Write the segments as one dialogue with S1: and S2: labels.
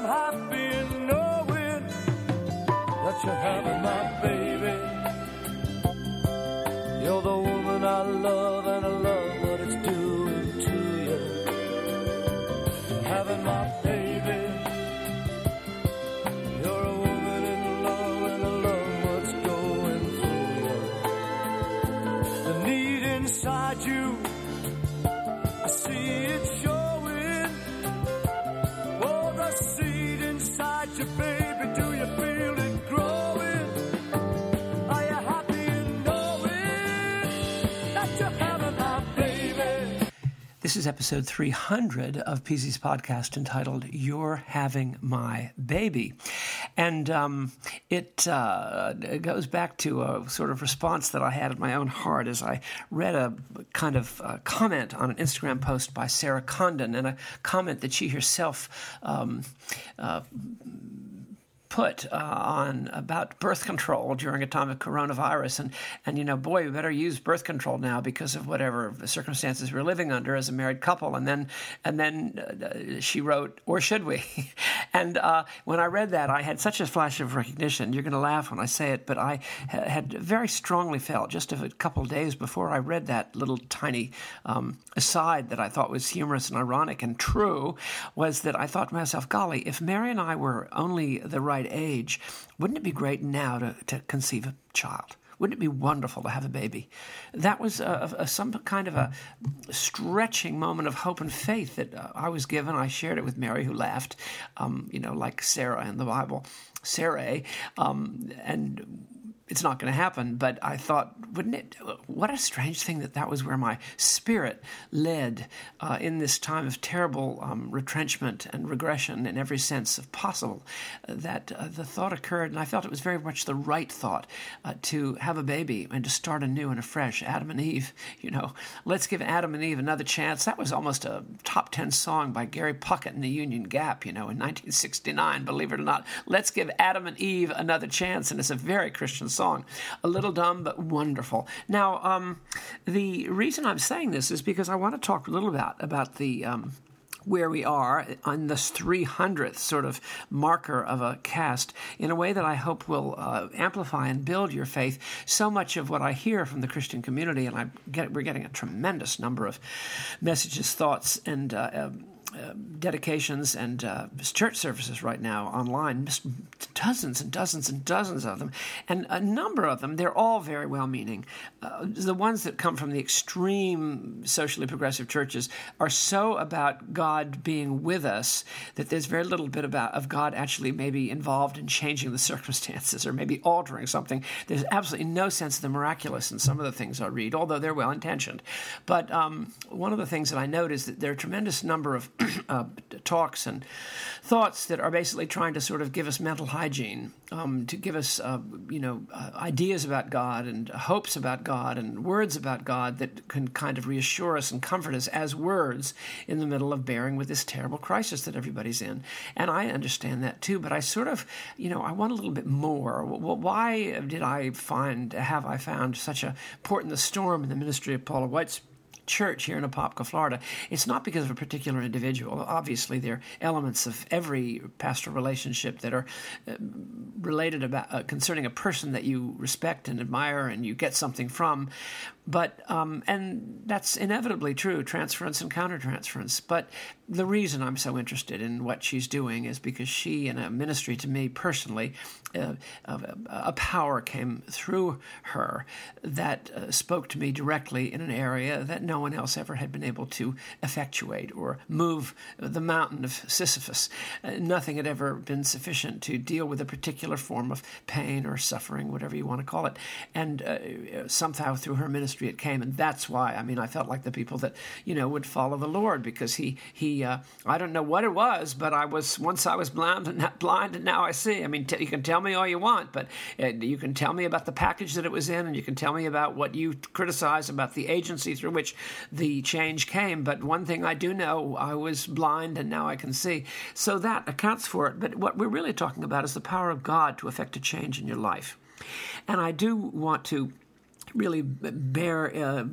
S1: I'm happy in knowing that you're having my baby. You're the woman I love, and I love
S2: This is episode 300 of PZ's podcast entitled You're Having My Baby. And um, it, uh, it goes back to a sort of response that I had in my own heart as I read a kind of uh, comment on an Instagram post by Sarah Condon and a comment that she herself um, uh, put uh, on about birth control during a time of coronavirus. And, and, you know, boy, we better use birth control now because of whatever circumstances we're living under as a married couple. And then, and then uh, she wrote, or should we? and uh, when I read that, I had such a flash of recognition. You're going to laugh when I say it, but I ha- had very strongly felt just a couple days before I read that little tiny um, aside that I thought was humorous and ironic and true was that I thought to myself, golly, if Mary and I were only the right age, wouldn't it be great now to, to conceive a child? Wouldn't it be wonderful to have a baby? That was a, a, some kind of a stretching moment of hope and faith that uh, I was given. I shared it with Mary, who laughed, um, you know, like Sarah in the Bible, Sarah, um, and it's not going to happen. But I thought, wouldn't it? What a strange thing that that was where my spirit led uh, in this time of terrible um, retrenchment and regression in every sense of possible. That uh, the thought occurred, and I felt it was very much the right thought uh, to have a baby and to start anew and afresh. Adam and Eve, you know, let's give Adam and Eve another chance. That was almost a top ten song by Gary Puckett in the Union Gap, you know, in 1969. Believe it or not, let's give Adam and Eve another chance, and it's a very Christian song. A little dumb, but wonderful. Now, um, the reason I'm saying this is because I want to talk a little about about the. Um, where we are on this 300th sort of marker of a cast in a way that I hope will uh, amplify and build your faith. So much of what I hear from the Christian community, and I get, we're getting a tremendous number of messages, thoughts, and uh, um, dedications and uh, church services right now online, dozens and dozens and dozens of them, and a number of them, they're all very well meaning. Uh, the ones that come from the extreme socially progressive churches are so about God being with us that there's very little bit about of God actually maybe involved in changing the circumstances or maybe altering something. There's absolutely no sense of the miraculous in some of the things I read, although they're well intentioned. But um, one of the things that I note is that there are a tremendous number of uh, talks and thoughts that are basically trying to sort of give us mental hygiene, um, to give us, uh, you know, uh, ideas about God and hopes about God and words about God that can kind of reassure us and comfort us as words in the middle of bearing with this terrible crisis that everybody's in. And I understand that too, but I sort of, you know, I want a little bit more. Well, why did I find, have I found such a port in the storm in the ministry of Paula White's church here in Apopka, Florida, it's not because of a particular individual. Obviously, there are elements of every pastoral relationship that are uh, related about uh, concerning a person that you respect and admire and you get something from. But um, and that's inevitably true, transference and countertransference. But the reason I'm so interested in what she's doing is because she, in a ministry to me personally, uh, a power came through her that uh, spoke to me directly in an area that no one else ever had been able to effectuate or move the mountain of Sisyphus. Uh, nothing had ever been sufficient to deal with a particular form of pain or suffering, whatever you want to call it. And uh, somehow through her ministry, ministry it came, and that's why. I mean, I felt like the people that you know would follow the Lord because he he. Uh, I don't know what it was, but I was once I was blind and not blind, and now I see. I mean, t- you can tell me all you want, but uh, you can tell me about the package that it was in, and you can tell me about what you criticize about the agency through which the change came. But one thing I do know, I was blind, and now I can see. So that accounts for it. But what we're really talking about is the power of God to effect a change in your life. And I do want to really bear uh,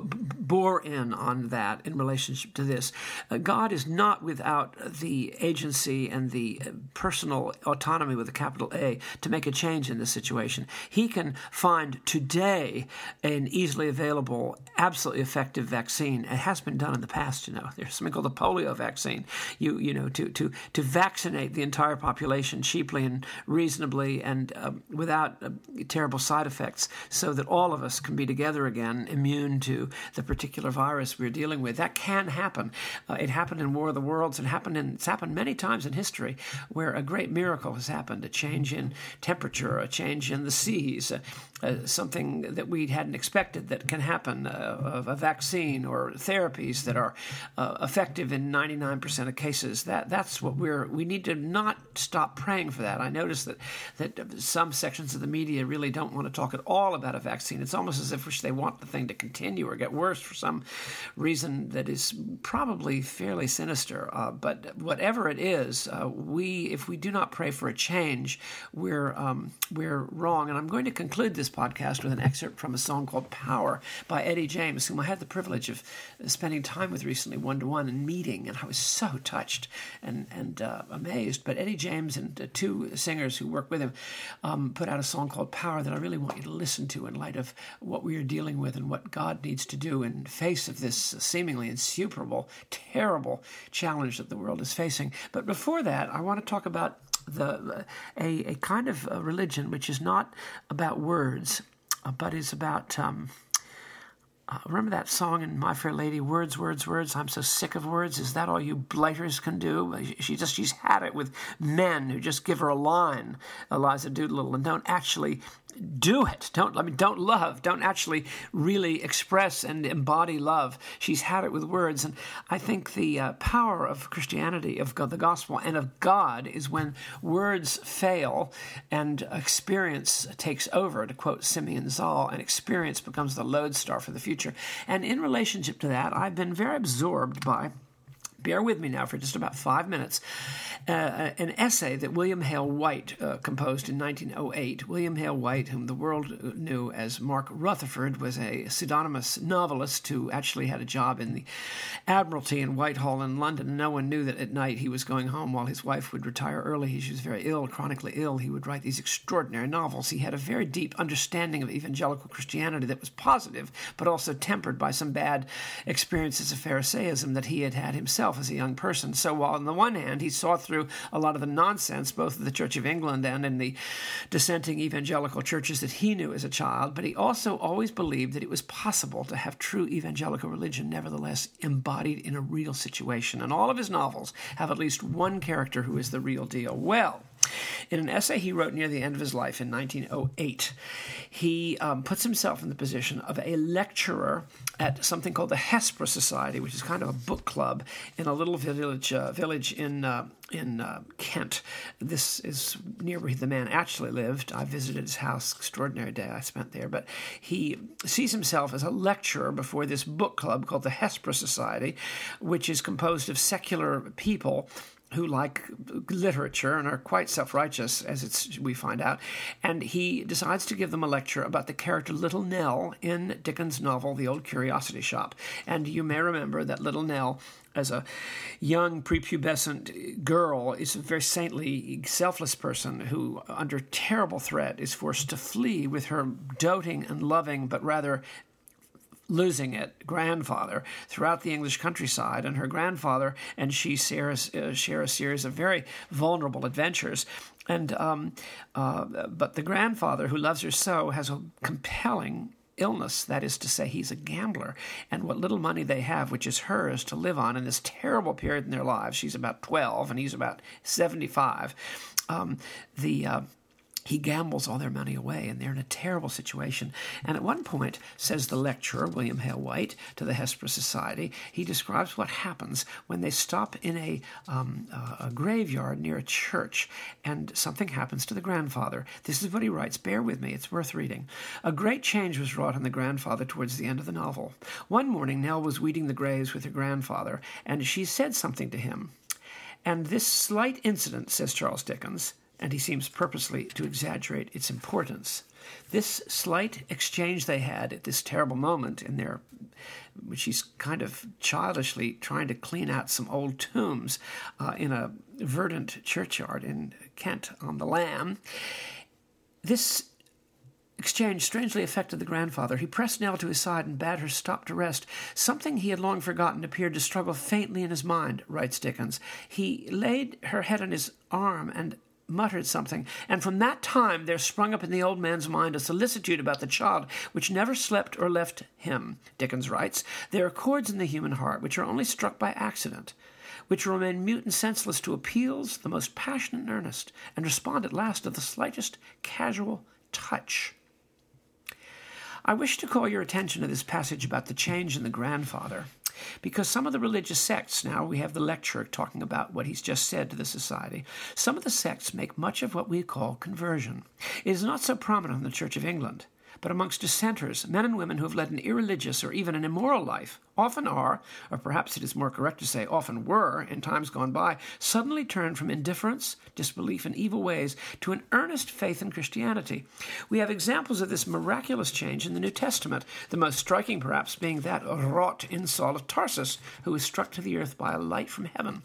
S2: bore in on that in relationship to this. Uh, God is not without the agency and the uh, personal autonomy with a capital A to make a change in this situation. He can find today an easily available, absolutely effective vaccine. It has been done in the past, you know. There's something called the polio vaccine. You you know to to to vaccinate the entire population cheaply and reasonably and um, without uh, terrible side effects, so that all of us can be together again, immune to the particular virus we're dealing with. That can happen. Uh, it happened in War of the Worlds. It happened in, it's happened many times in history where a great miracle has happened a change in temperature, a change in the seas, uh, uh, something that we hadn't expected that can happen, uh, a vaccine or therapies that are uh, effective in 99% of cases. That, that's what we're, we need to not stop praying for that. I notice that, that some sections of the media really don't want to talk at all about a vaccine. It's almost as if they want the thing to continue or get worse for some reason that is probably fairly sinister. Uh, but whatever it is, uh, we if we do not pray for a change, we're um, we're wrong. And I'm going to conclude this podcast with an excerpt from a song called "Power" by Eddie James, whom I had the privilege of spending time with recently, one to one, and meeting, and I was so touched and and uh, amazed. But Eddie James and uh, two singers who work with him um, put out a song called "Power" that I really want you to listen to in light of what we are dealing with and what God needs to do in face of this seemingly insuperable, terrible challenge that the world is facing. But before that, I want to talk about the a, a kind of a religion which is not about words, uh, but is about. Um, uh, remember that song in My Fair Lady, words, words, words. I'm so sick of words. Is that all you blighters can do? She just she's had it with men who just give her a line, Eliza Doolittle, and don't actually do it. Don't I mean don't love. Don't actually really express and embody love. She's had it with words, and I think the uh, power of Christianity, of God, the gospel, and of God is when words fail and experience takes over. To quote Simeon Zahl, and experience becomes the lodestar for the future. And in relationship to that, I've been very absorbed by bear with me now for just about five minutes, uh, an essay that William Hale White uh, composed in 1908. William Hale White, whom the world knew as Mark Rutherford, was a pseudonymous novelist who actually had a job in the Admiralty in Whitehall in London. No one knew that at night he was going home while his wife would retire early. She was very ill, chronically ill. He would write these extraordinary novels. He had a very deep understanding of evangelical Christianity that was positive, but also tempered by some bad experiences of Pharisaism that he had had himself himself as a young person. So while on the one hand he saw through a lot of the nonsense, both of the Church of England and in the dissenting evangelical churches that he knew as a child, but he also always believed that it was possible to have true evangelical religion nevertheless embodied in a real situation. And all of his novels have at least one character who is the real deal. Well, in an essay he wrote near the end of his life in 1908, he um, puts himself in the position of a lecturer at something called the Hesper Society, which is kind of a book club in a little village uh, village in uh, in uh, Kent. This is near where the man actually lived. I visited his house. Extraordinary day I spent there. But he sees himself as a lecturer before this book club called the Hesper Society, which is composed of secular people who like literature and are quite self-righteous, as it's we find out, and he decides to give them a lecture about the character Little Nell in Dickens' novel *The Old Curiosity Shop*. And you may remember that Little Nell as a young prepubescent girl is a very saintly, selfless person who, under terrible threat, is forced to flee with her doting and loving, but rather losing it grandfather throughout the English countryside, and her grandfather and she share, uh, share a series of very vulnerable adventures. And um, uh, but the grandfather, who loves her so, has a compelling illness. That is to say, he's a gambler. And what little money they have, which is hers to live on in this terrible period in their lives, she's about 12 and he's about 75. Um, the uh, he gambles all their money away, and they're in a terrible situation. And at one point, says the lecturer, William Hale White, to the Hesper Society, he describes what happens when they stop in a, um, a graveyard near a church and something happens to the grandfather. This is what he writes. Bear with me, it's worth reading. A great change was wrought on the grandfather towards the end of the novel. One morning, Nell was weeding the graves with her grandfather, and she said something to him. And this slight incident, says Charles Dickens, and he seems purposely to exaggerate its importance. This slight exchange they had at this terrible moment in their which he's kind of childishly trying to clean out some old tombs uh, in a verdant churchyard in Kent on the Lam. This exchange strangely affected the grandfather. He pressed Nell to his side and bade her stop to rest. Something he had long forgotten appeared to struggle faintly in his mind, writes Dickens. He laid her head on his arm and muttered something, and from that time there sprung up in the old man's mind a solicitude about the child which never slept or left him. Dickens writes, There are chords in the human heart which are only struck by accident, which remain mute and senseless to appeals the most passionate and earnest, and respond at last to the slightest casual touch. I wish to call your attention to this passage about the change in the grandfather. Because some of the religious sects, now we have the lecturer talking about what he's just said to the society, some of the sects make much of what we call conversion. It is not so prominent in the Church of England but amongst dissenters, men and women who have led an irreligious or even an immoral life, often are, or perhaps it is more correct to say often were, in times gone by, suddenly turned from indifference, disbelief, and evil ways to an earnest faith in Christianity. We have examples of this miraculous change in the New Testament, the most striking perhaps being that wrought in Saul of Tarsus, who was struck to the earth by a light from heaven.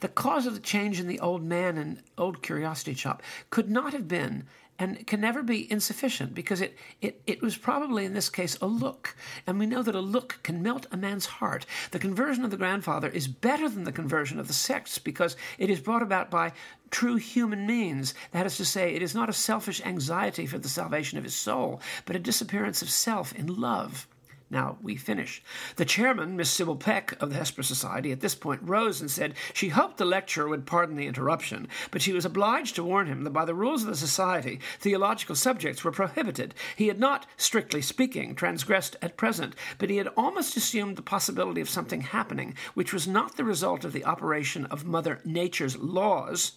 S2: The cause of the change in the old man and old curiosity shop could not have been and can never be insufficient because it, it, it was probably in this case a look. And we know that a look can melt a man's heart. The conversion of the grandfather is better than the conversion of the sects because it is brought about by true human means. That is to say, it is not a selfish anxiety for the salvation of his soul, but a disappearance of self in love. Now we finish. The chairman, Miss Sybil Peck of the Hesper Society, at this point rose and said she hoped the lecturer would pardon the interruption, but she was obliged to warn him that by the rules of the society, theological subjects were prohibited. He had not, strictly speaking, transgressed at present, but he had almost assumed the possibility of something happening which was not the result of the operation of Mother Nature's laws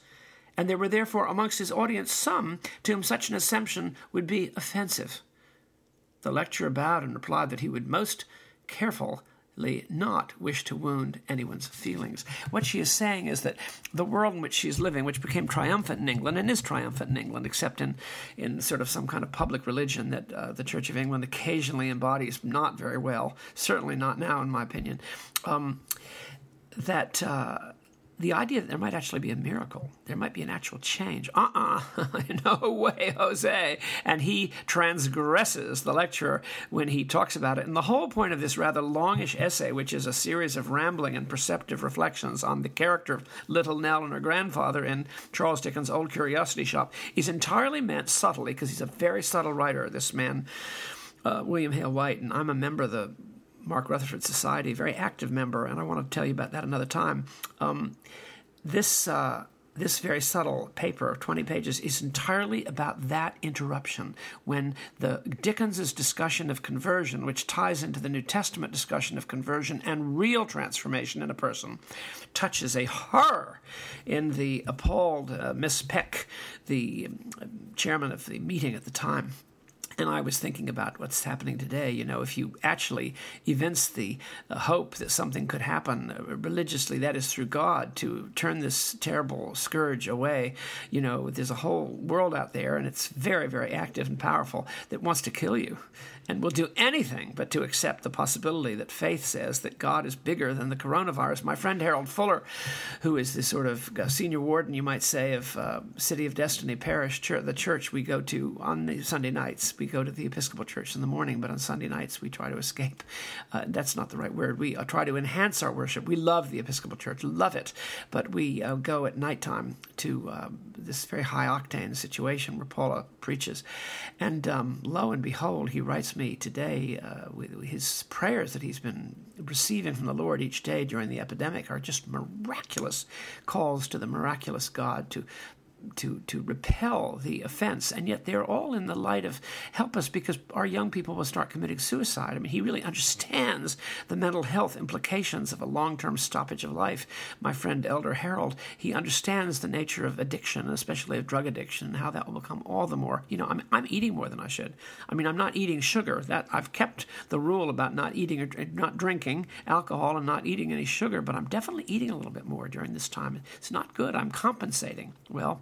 S2: and there were therefore amongst his audience some to whom such an assumption would be offensive. The lecturer bowed and replied that he would most carefully not wish to wound anyone's feelings. What she is saying is that the world in which she is living, which became triumphant in England and is triumphant in England, except in, in sort of some kind of public religion that uh, the Church of England occasionally embodies, not very well, certainly not now, in my opinion, um, that. Uh, the idea that there might actually be a miracle, there might be an actual change. Uh uh-uh. uh no way, Jose. And he transgresses the lecturer when he talks about it. And the whole point of this rather longish essay, which is a series of rambling and perceptive reflections on the character of little Nell and her grandfather in Charles Dickens' Old Curiosity Shop, is entirely meant subtly, because he's a very subtle writer, this man. Uh, William Hale White, and I'm a member of the Mark Rutherford Society, very active member, and I want to tell you about that another time. Um, this uh, this very subtle paper of 20 pages is entirely about that interruption when the Dickens's discussion of conversion which ties into the New Testament discussion of conversion and real transformation in a person touches a horror in the appalled uh, Miss Peck the um, chairman of the meeting at the time and I was thinking about what's happening today. You know, if you actually evince the hope that something could happen uh, religiously, that is through God, to turn this terrible scourge away, you know, there's a whole world out there, and it's very, very active and powerful that wants to kill you and will do anything but to accept the possibility that faith says that God is bigger than the coronavirus. My friend Harold Fuller, who is the sort of uh, senior warden, you might say, of uh, City of Destiny Parish, the church we go to on the Sunday nights. We go to the Episcopal Church in the morning, but on Sunday nights we try to escape. Uh, that's not the right word. We uh, try to enhance our worship. We love the Episcopal Church, love it, but we uh, go at nighttime to um, this very high octane situation where Paula preaches. And um, lo and behold, he writes me today uh, with his prayers that he's been receiving from the Lord each day during the epidemic are just miraculous calls to the miraculous God to to to repel the offense, and yet they're all in the light of help us because our young people will start committing suicide. I mean, he really understands the mental health implications of a long-term stoppage of life. My friend Elder Harold, he understands the nature of addiction, especially of drug addiction, and how that will become all the more. You know, I'm I'm eating more than I should. I mean, I'm not eating sugar. That I've kept the rule about not eating or not drinking alcohol and not eating any sugar, but I'm definitely eating a little bit more during this time. It's not good. I'm compensating. Well,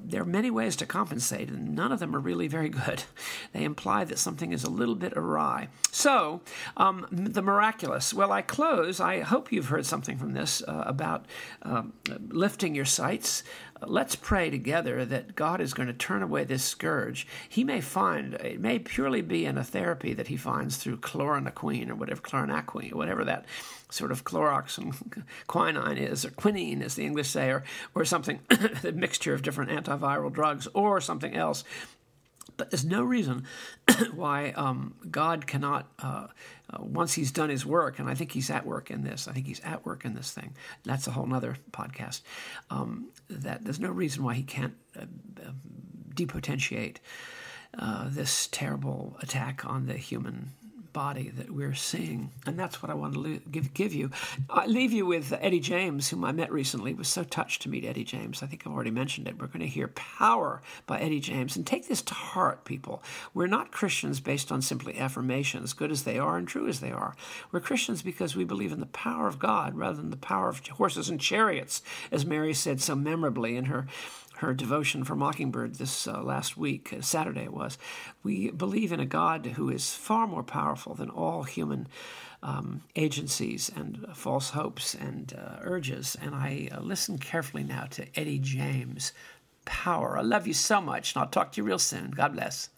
S2: there are many ways to compensate, and none of them are really very good. They imply that something is a little bit awry. So, um, the miraculous. Well, I close. I hope you've heard something from this uh, about uh, lifting your sights. Let's pray together that God is going to turn away this scourge. He may find, it may purely be in a therapy that he finds through chloroquine or whatever, chloronaquine, or whatever that sort of Clorox and quinine is, or quinine, as the English say, or, or something, a mixture of different antiviral drugs, or something else. But there's no reason why um, God cannot, uh, uh, once He's done His work, and I think He's at work in this, I think He's at work in this thing. That's a whole other podcast. Um, that there's no reason why He can't uh, depotentiate uh, this terrible attack on the human body that we're seeing. And that's what I want to give, give you. I leave you with Eddie James, whom I met recently. Was so touched to meet Eddie James. I think I've already mentioned it. We're going to hear Power by Eddie James. And take this to heart, people. We're not Christians based on simply affirmations, good as they are and true as they are. We're Christians because we believe in the power of God rather than the power of horses and chariots, as Mary said so memorably in her her devotion for Mockingbird this uh, last week, uh, Saturday it was. We believe in a God who is far more powerful than all human um, agencies and uh, false hopes and uh, urges. And I listen carefully now to Eddie James' power. I love you so much, and I'll talk to you real soon. God bless.